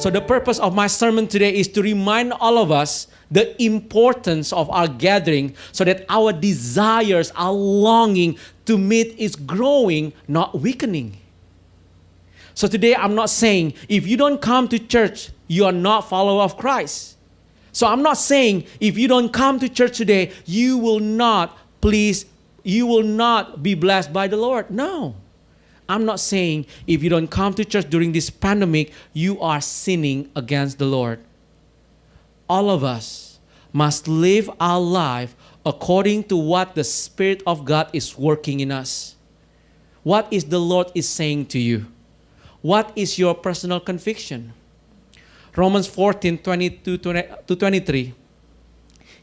So, the purpose of my sermon today is to remind all of us the importance of our gathering so that our desires, our longing to meet is growing, not weakening. So, today I'm not saying if you don't come to church, you are not follower of Christ. So, I'm not saying if you don't come to church today, you will not please, you will not be blessed by the Lord. No. I'm not saying if you don't come to church during this pandemic, you are sinning against the Lord. All of us must live our life according to what the Spirit of God is working in us. What is the Lord is saying to you? What is your personal conviction? Romans 14, 22 to 23.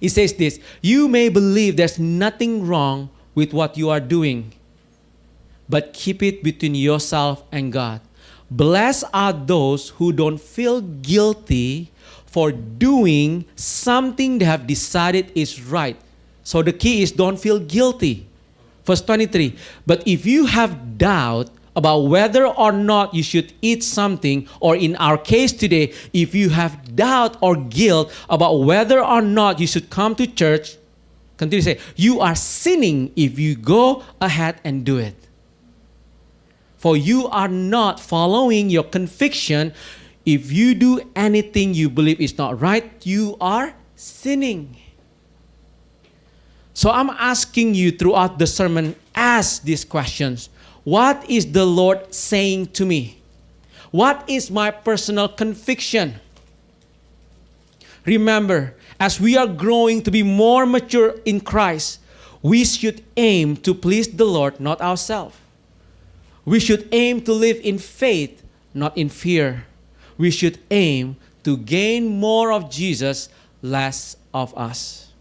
He says this You may believe there's nothing wrong with what you are doing but keep it between yourself and God. Blessed are those who don't feel guilty for doing something they have decided is right. So the key is don't feel guilty. Verse 23 But if you have doubt about whether or not you should eat something, or in our case today, if you have doubt or guilt about whether or not you should come to church, continue to say, you are sinning if you go ahead and do it for you are not following your conviction. If you do anything you believe is not right, you are sinning. So I'm asking you throughout the sermon, ask these questions. What is the Lord saying to me? What is my personal conviction? Remember, as we are growing to be more mature in Christ, we should aim to please the Lord, not ourselves. We should aim to live in faith, not in fear. We should aim to gain more of Jesus, less of us.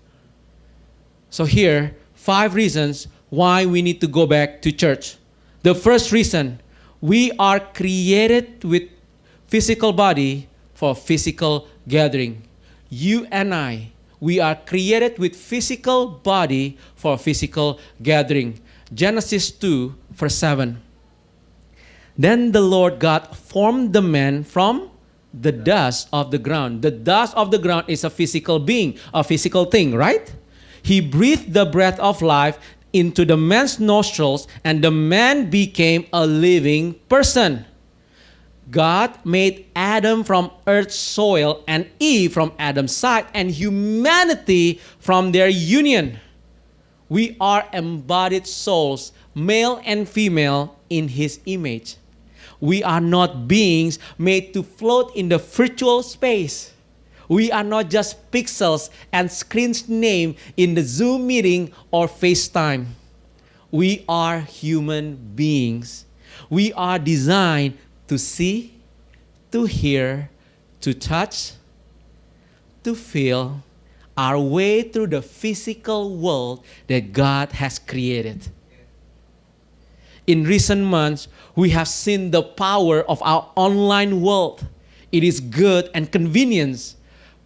So, here, five reasons why we need to go back to church. The first reason we are created with physical body for physical gathering. You and I, we are created with physical body for physical gathering. Genesis 2, verse 7. Then the Lord God formed the man from the dust of the ground. The dust of the ground is a physical being, a physical thing, right? He breathed the breath of life into the man's nostrils, and the man became a living person. God made Adam from earth's soil and Eve from Adam's side, and humanity from their union. We are embodied souls, male and female, in His image. We are not beings made to float in the virtual space. We are not just pixels and screens name in the Zoom meeting or FaceTime. We are human beings. We are designed to see, to hear, to touch, to feel our way through the physical world that God has created. In recent months, we have seen the power of our online world. It is good and convenience,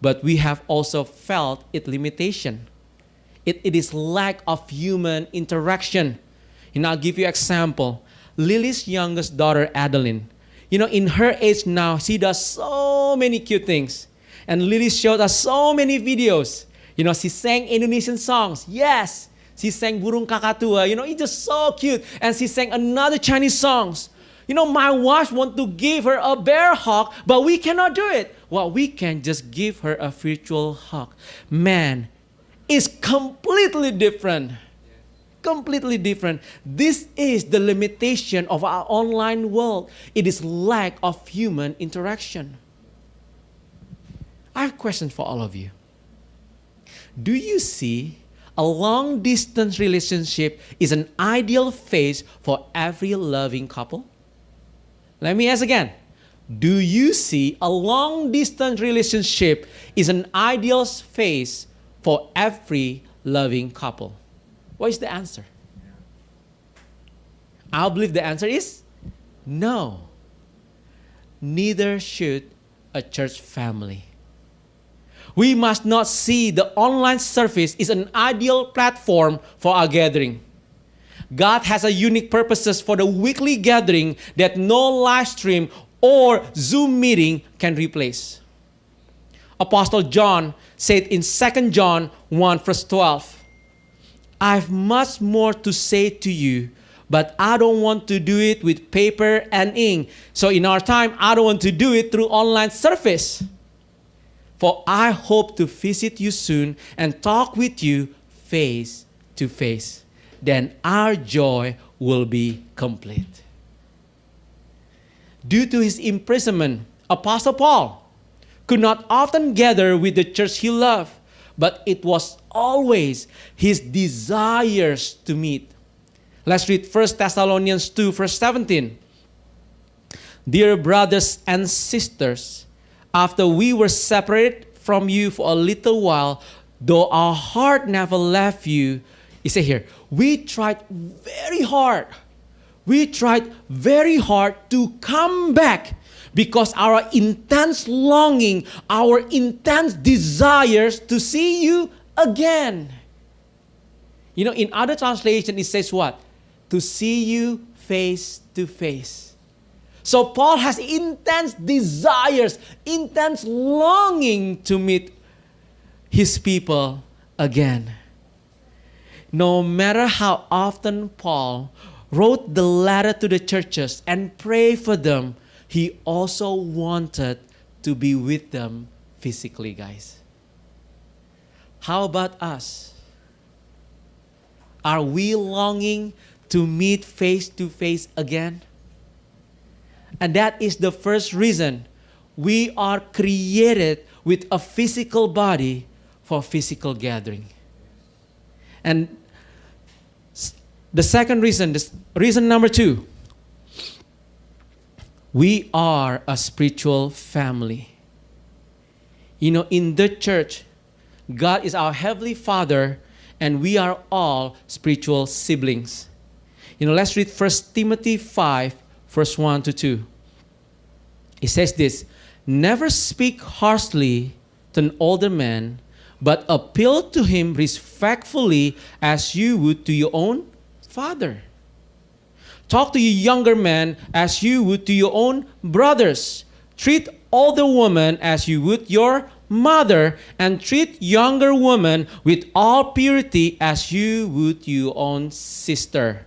but we have also felt its limitation. It, it is lack of human interaction. And I'll give you example. Lily's youngest daughter, Adeline. You know, in her age now, she does so many cute things. And Lily showed us so many videos. You know, she sang Indonesian songs. Yes, she sang Burung Kakatua. You know, it's just so cute. And she sang another Chinese songs. You know, my wife want to give her a bear hug, but we cannot do it. Well, we can just give her a virtual hug. Man, is completely different. Completely different. This is the limitation of our online world. It is lack of human interaction. I have a question for all of you. Do you see a long distance relationship is an ideal phase for every loving couple? Let me ask again. Do you see a long distance relationship is an ideal phase for every loving couple? What is the answer? I believe the answer is no. Neither should a church family. We must not see the online service is an ideal platform for our gathering. God has a unique purposes for the weekly gathering that no live stream or Zoom meeting can replace. Apostle John said in 2 John 1, verse 12, I have much more to say to you, but I don't want to do it with paper and ink. So in our time, I don't want to do it through online service. For I hope to visit you soon and talk with you face to face. Then our joy will be complete. Due to his imprisonment, Apostle Paul could not often gather with the church he loved, but it was always his desires to meet. Let's read 1 Thessalonians 2, verse 17. Dear brothers and sisters, after we were separated from you for a little while, though our heart never left you, he said here, we tried very hard. We tried very hard to come back because our intense longing, our intense desires to see you again. You know, in other translation, it says what? To see you face to face. So Paul has intense desires, intense longing to meet his people again. No matter how often Paul wrote the letter to the churches and prayed for them, he also wanted to be with them physically, guys. How about us? Are we longing to meet face to face again? And that is the first reason we are created with a physical body for physical gathering. And the second reason, this, reason number two, we are a spiritual family. You know, in the church, God is our heavenly Father, and we are all spiritual siblings. You know, let's read 1 Timothy 5, verse 1 to 2. It says this Never speak harshly to an older man, but appeal to him respectfully as you would to your own father. Talk to your younger men as you would to your own brothers. Treat older women as you would your mother, and treat younger women with all purity as you would your own sister.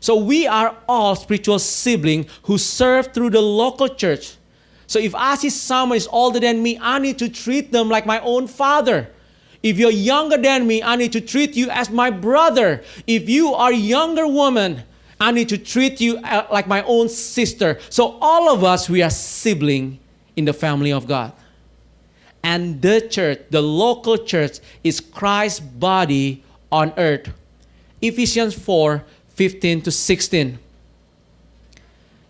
So we are all spiritual siblings who serve through the local church. So if I see someone is older than me, I need to treat them like my own father. If you're younger than me, I need to treat you as my brother. If you are younger woman, I need to treat you uh, like my own sister. So all of us, we are sibling in the family of God. And the church, the local church, is Christ's body on earth. Ephesians 4 15 to 16.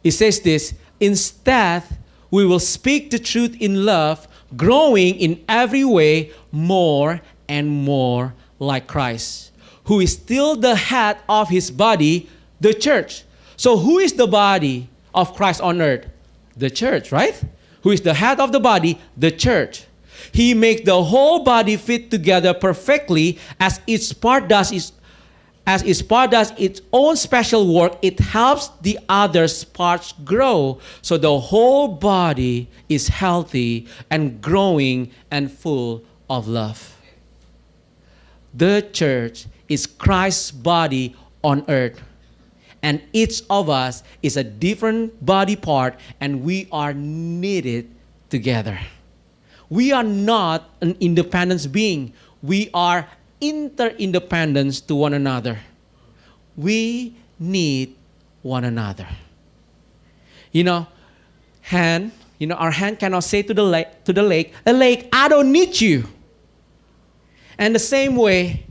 It says this Instead, we will speak the truth in love, growing in every way more and more like Christ, who is still the head of his body, the church. So, who is the body of Christ on earth? The church, right? Who is the head of the body? The church. He makes the whole body fit together perfectly as each part does its as each part does its own special work, it helps the other parts grow. So the whole body is healthy and growing and full of love. The church is Christ's body on earth. And each of us is a different body part, and we are needed together. We are not an independent being, we are interdependence to one another. We need one another. You know, hand, you know, our hand cannot say to the lake, to the lake, a lake, I don't need you. And the same way,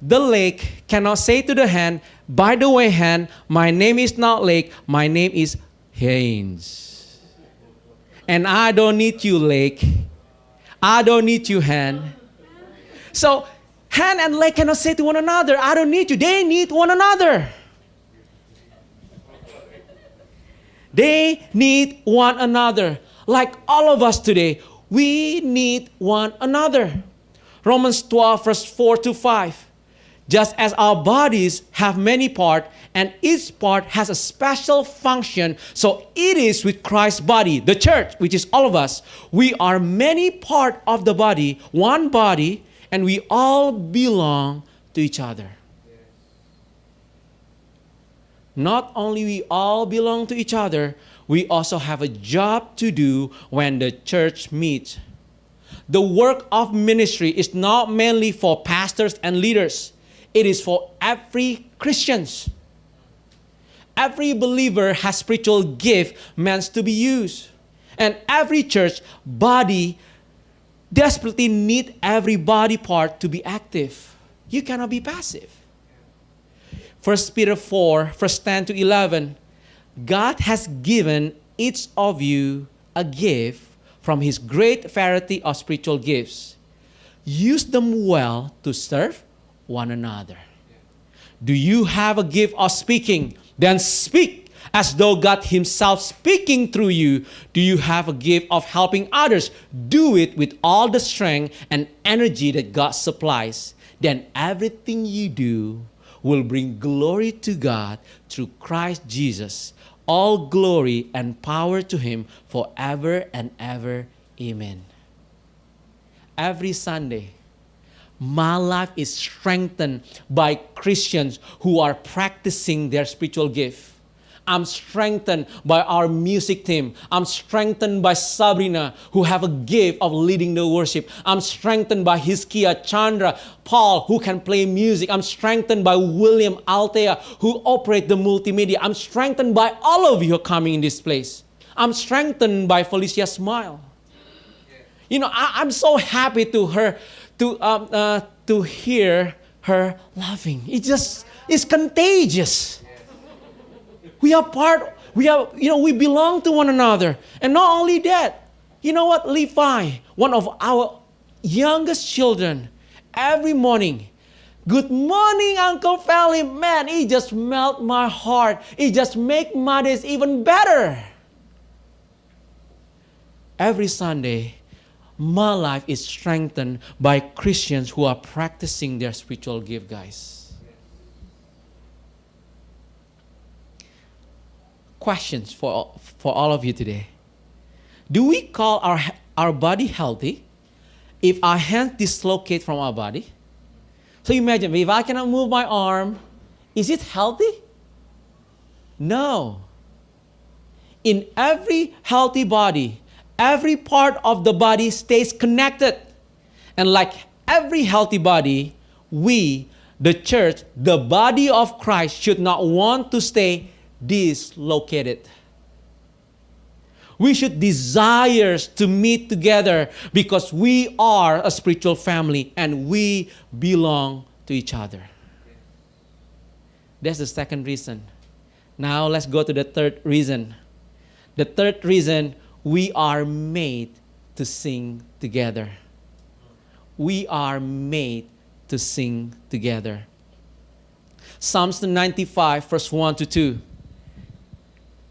the lake cannot say to the hand, by the way, hand, my name is not lake, my name is Haynes. And I don't need you, lake. I don't need you, hand. So, hand and lake cannot say to one another, I don't need you. They need one another. They need one another. Like all of us today, we need one another. Romans 12, verse 4 to 5. Just as our bodies have many parts and each part has a special function, so it is with Christ's body, the church, which is all of us. We are many part of the body, one body, and we all belong to each other. Not only we all belong to each other, we also have a job to do when the church meets. The work of ministry is not mainly for pastors and leaders it is for every Christians. Every believer has spiritual gift meant to be used. And every church body desperately need every body part to be active. You cannot be passive. 1 Peter 4, verse 10 to 11. God has given each of you a gift from his great variety of spiritual gifts. Use them well to serve one another. Do you have a gift of speaking? Then speak as though God Himself speaking through you. Do you have a gift of helping others? Do it with all the strength and energy that God supplies. Then everything you do will bring glory to God through Christ Jesus. All glory and power to Him forever and ever. Amen. Every Sunday, my life is strengthened by Christians who are practicing their spiritual gift. I'm strengthened by our music team. I'm strengthened by Sabrina, who have a gift of leading the worship. I'm strengthened by Hiskia, Chandra, Paul, who can play music. I'm strengthened by William Altea, who operate the multimedia. I'm strengthened by all of you coming in this place. I'm strengthened by Felicia Smile. You know, I, am so happy to her to, um, uh, to hear her laughing. It just is contagious. We are part, we are, you know, we belong to one another. And not only that, you know what? Levi, one of our youngest children, every morning, Good morning, Uncle Fally. Man, it just melt my heart. It just make my days even better. Every Sunday, my life is strengthened by Christians who are practicing their spiritual gift, guys. Questions for, for all of you today. Do we call our, our body healthy if our hands dislocate from our body? So imagine if I cannot move my arm, is it healthy? No. In every healthy body, every part of the body stays connected. And like every healthy body, we, the church, the body of Christ, should not want to stay dislocated. We should desire to meet together because we are a spiritual family and we belong to each other. That's the second reason. Now let's go to the third reason. The third reason we are made to sing together. We are made to sing together. Psalms 95, verse 1 to 2.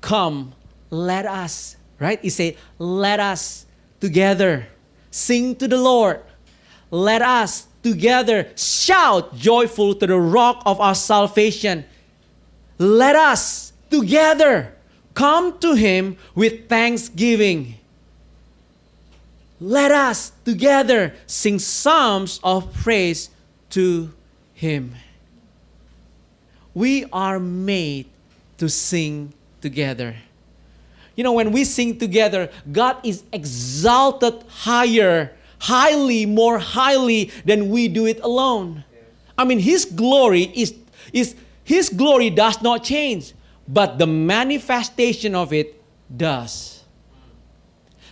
Come, let us, right? He said, let us together sing to the Lord. Let us together shout joyful to the rock of our salvation. Let us together Come to Him with thanksgiving. Let us together sing psalms of praise to Him. We are made to sing together. You know, when we sing together, God is exalted higher, highly, more highly than we do it alone. I mean, His glory is, is His glory does not change but the manifestation of it does.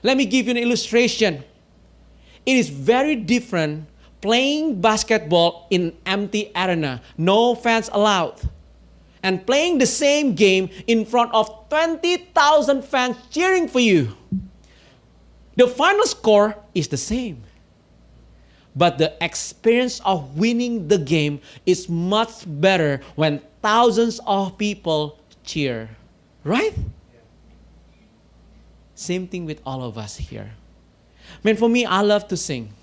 Let me give you an illustration. It is very different playing basketball in empty arena, no fans allowed, and playing the same game in front of 20,000 fans cheering for you. The final score is the same. But the experience of winning the game is much better when thousands of people cheer. Right? Same thing with all of us here. Man, for me, I love to sing.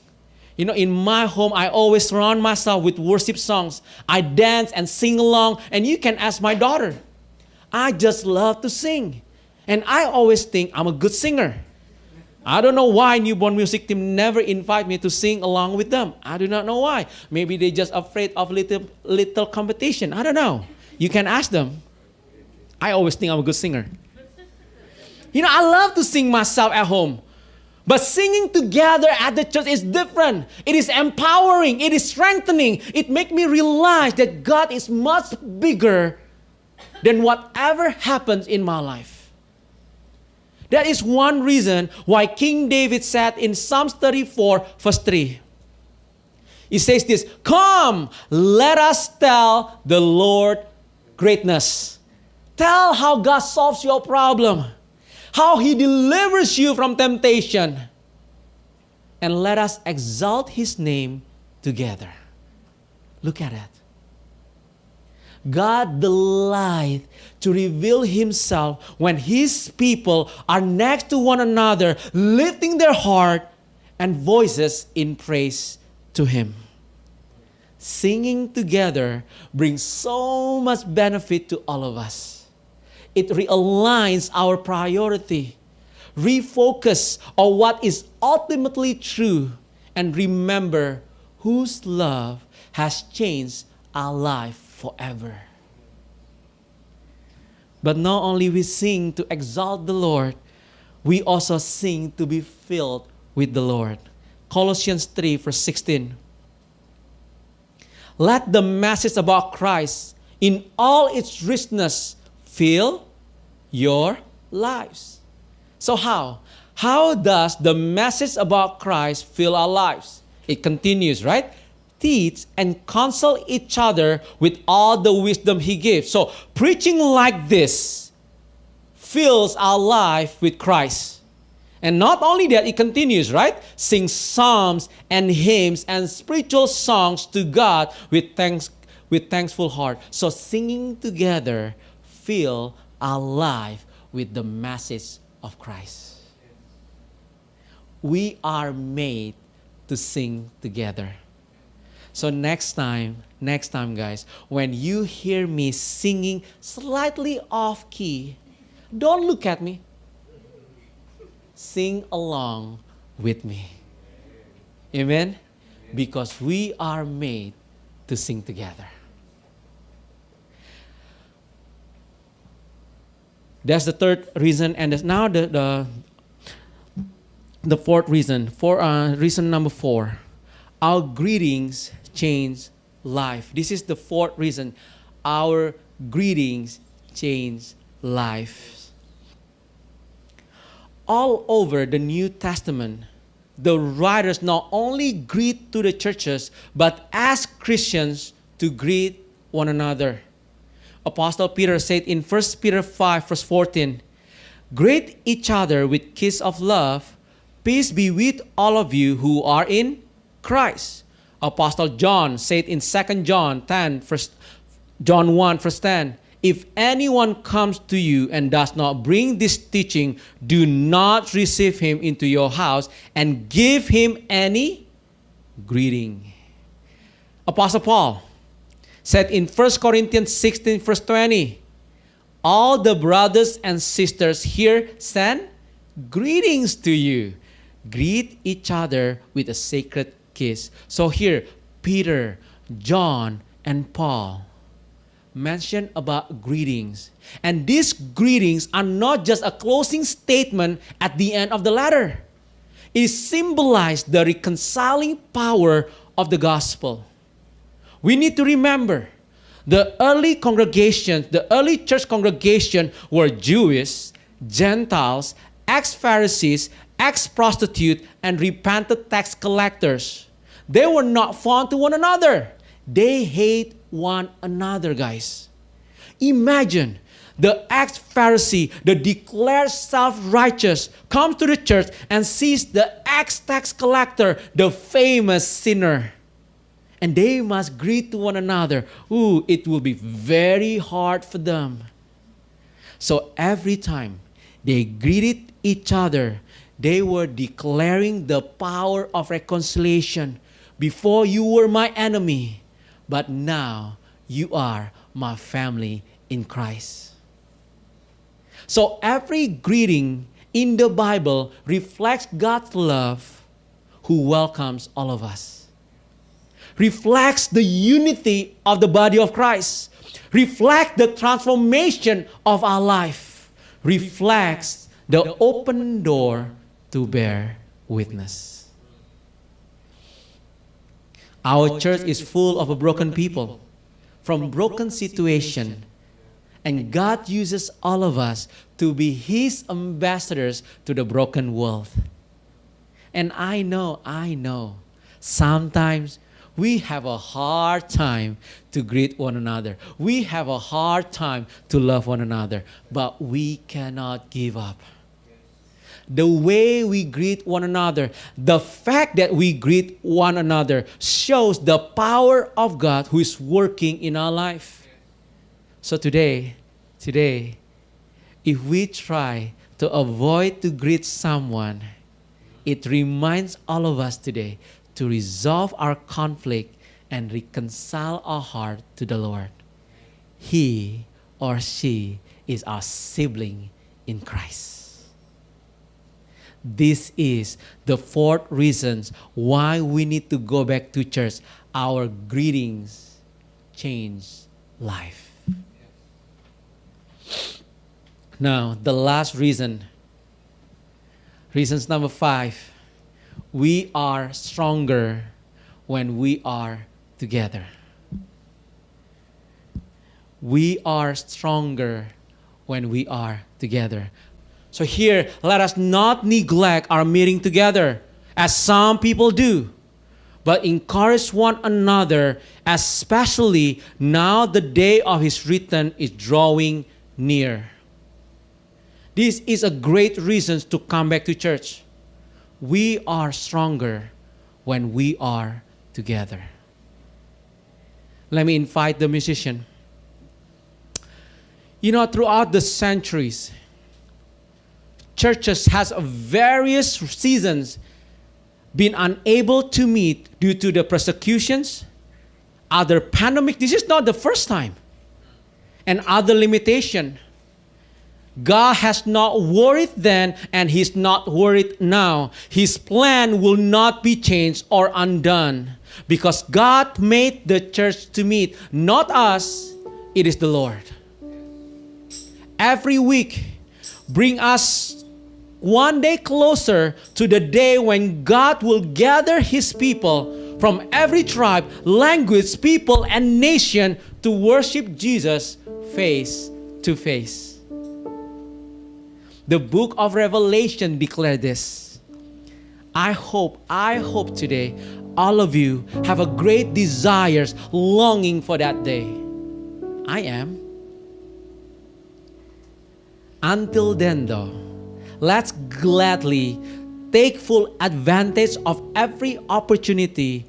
You know, in my home, I always surround myself with worship songs. I dance and sing along, and you can ask my daughter. I just love to sing. And I always think I'm a good singer. I don't know why newborn music team never invite me to sing along with them. I do not know why. Maybe they just afraid of little little competition. I don't know. You can ask them. I always think I'm a good singer. You know, I love to sing myself at home. But singing together at the church is different. It is empowering, it is strengthening. It makes me realize that God is much bigger than whatever happens in my life. That is one reason why King David said in Psalms 34, verse 3. He says this Come, let us tell the Lord greatness. Tell how God solves your problem, how He delivers you from temptation. And let us exalt His name together. Look at that. God delights to reveal himself when his people are next to one another, lifting their heart and voices in praise to him. Singing together brings so much benefit to all of us. It realigns our priority, refocus on what is ultimately true, and remember whose love has changed our life forever. But not only we sing to exalt the Lord, we also sing to be filled with the Lord. Colossians 3, verse 16. Let the message about Christ in all its richness fill your lives. So, how? How does the message about Christ fill our lives? It continues, right? teach and counsel each other with all the wisdom he gives. So, preaching like this fills our life with Christ. And not only that, it continues, right? Sing psalms and hymns and spiritual songs to God with thanks with thankful heart. So singing together fill life with the message of Christ. We are made to sing together. So next time, next time, guys, when you hear me singing slightly off key, don't look at me. Sing along with me. Amen? Because we are made to sing together. That's the third reason, and now the, the the fourth reason. For uh, reason number four, our greetings change life. This is the fourth reason our greetings change lives. All over the New Testament, the writers not only greet to the churches, but ask Christians to greet one another. Apostle Peter said in 1 Peter 5, verse 14, Greet each other with kiss of love. Peace be with all of you who are in Christ. Apostle John said in 2 John 10, first, John 1, verse 10, if anyone comes to you and does not bring this teaching, do not receive him into your house and give him any greeting. Apostle Paul said in 1 Corinthians 16, verse 20, all the brothers and sisters here send greetings to you. Greet each other with a sacred kiss. So here, Peter, John, and Paul mention about greetings. And these greetings are not just a closing statement at the end of the letter. It symbolizes the reconciling power of the gospel. We need to remember the early congregations, the early church congregation were Jewish, Gentiles, ex Pharisees, ex prostitute, and repentant tax collectors. They were not fond to one another. They hate one another, guys. Imagine the ex Pharisee, the declared self righteous, comes to the church and sees the ex tax collector, the famous sinner. And they must greet to one another. Ooh, it will be very hard for them. So every time they greeted each other, they were declaring the power of reconciliation Before you were my enemy, but now you are my family in Christ. So every greeting in the Bible reflects God's love who welcomes all of us. Reflects the unity of the body of Christ. Reflects the transformation of our life. Reflects the open door to bear witness. Our church is full of broken people from broken situation and God uses all of us to be His ambassadors to the broken world. And I know, I know, sometimes we have a hard time to greet one another. We have a hard time to love one another, but we cannot give up. The way we greet one another, the fact that we greet one another shows the power of God who is working in our life. So today, today, if we try to avoid to greet someone, it reminds all of us today to resolve our conflict and reconcile our heart to the Lord. He or she is our sibling in Christ. This is the fourth reasons why we need to go back to church. Our greetings change life. Now, the last reason, reasons number five, we are stronger when we are together. We are stronger when we are together. So, here, let us not neglect our meeting together as some people do, but encourage one another, especially now the day of his return is drawing near. This is a great reason to come back to church. We are stronger when we are together. Let me invite the musician. You know, throughout the centuries, churches has various seasons been unable to meet due to the persecutions, other pandemic. This is not the first time, and other limitation. God has not worried then, and He's not worried now. His plan will not be changed or undone because God made the church to meet, not us, it is the Lord. Every week, bring us one day closer to the day when God will gather His people from every tribe, language, people, and nation to worship Jesus face to face. The book of Revelation declare this. I hope, I hope today all of you have a great desires, longing for that day. I am. Until then, though, let's gladly take full advantage of every opportunity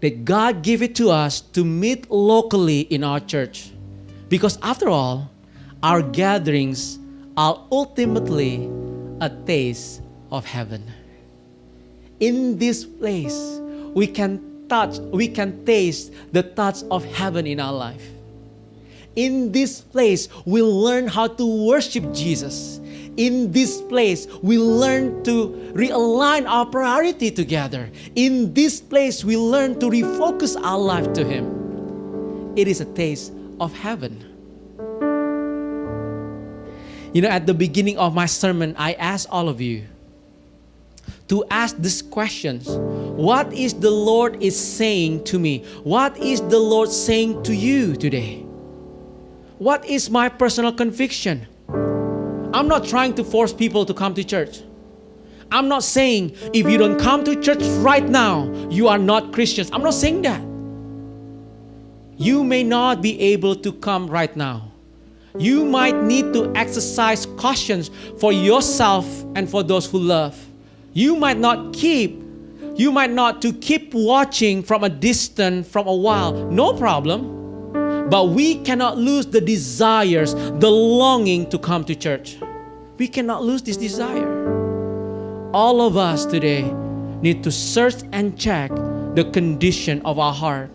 that God give it to us to meet locally in our church. Because after all, our gatherings are ultimately a taste of heaven. In this place, we can touch, we can taste the touch of heaven in our life. In this place, we learn how to worship Jesus. In this place, we learn to realign our priority together. In this place, we learn to refocus our life to Him. It is a taste of heaven. You know, at the beginning of my sermon, I asked all of you to ask these questions. What is the Lord is saying to me? What is the Lord saying to you today? What is my personal conviction? I'm not trying to force people to come to church. I'm not saying if you don't come to church right now, you are not Christians. I'm not saying that. You may not be able to come right now you might need to exercise cautions for yourself and for those who love. You might not keep, you might not to keep watching from a distance from a while. No problem. But we cannot lose the desires, the longing to come to church. We cannot lose this desire. All of us today need to search and check the condition of our heart.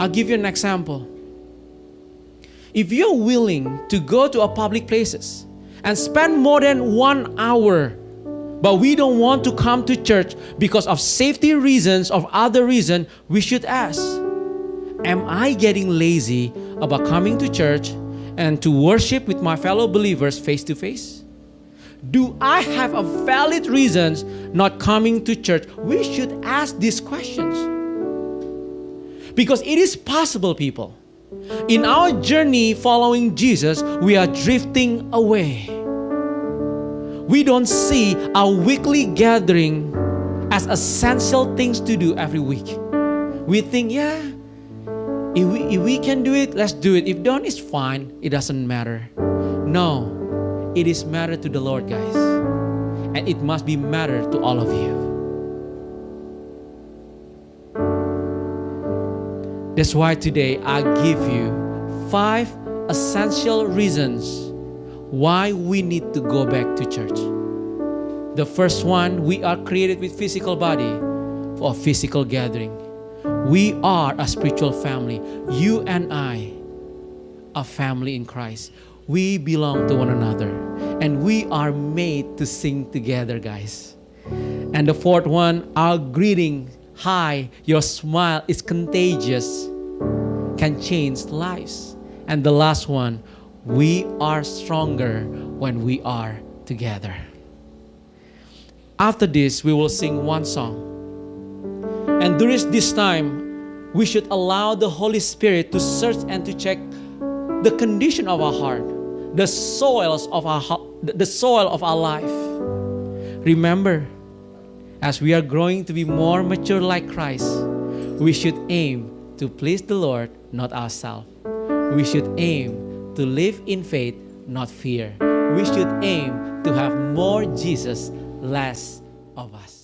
I'll give you an example. If you're willing to go to a public places and spend more than one hour, but we don't want to come to church because of safety reasons or other reason, we should ask, am I getting lazy about coming to church and to worship with my fellow believers face to face? Do I have a valid reasons not coming to church? We should ask these questions. Because it is possible, people. In our journey following Jesus, we are drifting away. We don't see our weekly gathering as essential things to do every week. We think, yeah, if we, if we can do it, let's do it. If don't, it's fine. It doesn't matter. No, it is matter to the Lord, guys. And it must be matter to all of you. That's why today I give you five essential reasons why we need to go back to church. The first one, we are created with physical body for a physical gathering. We are a spiritual family. You and I, a family in Christ. We belong to one another and we are made to sing together, guys. And the fourth one, our greeting, hi, your smile is contagious, can change lives. And the last one, we are stronger when we are together. After this, we will sing one song. And during this time, we should allow the Holy Spirit to search and to check the condition of our heart, the soils of our the soil of our life. Remember, as we are growing to be more mature like Christ, we should aim to please the Lord, not ourselves. We should aim to live in faith, not fear. We should aim to have more Jesus, less of us.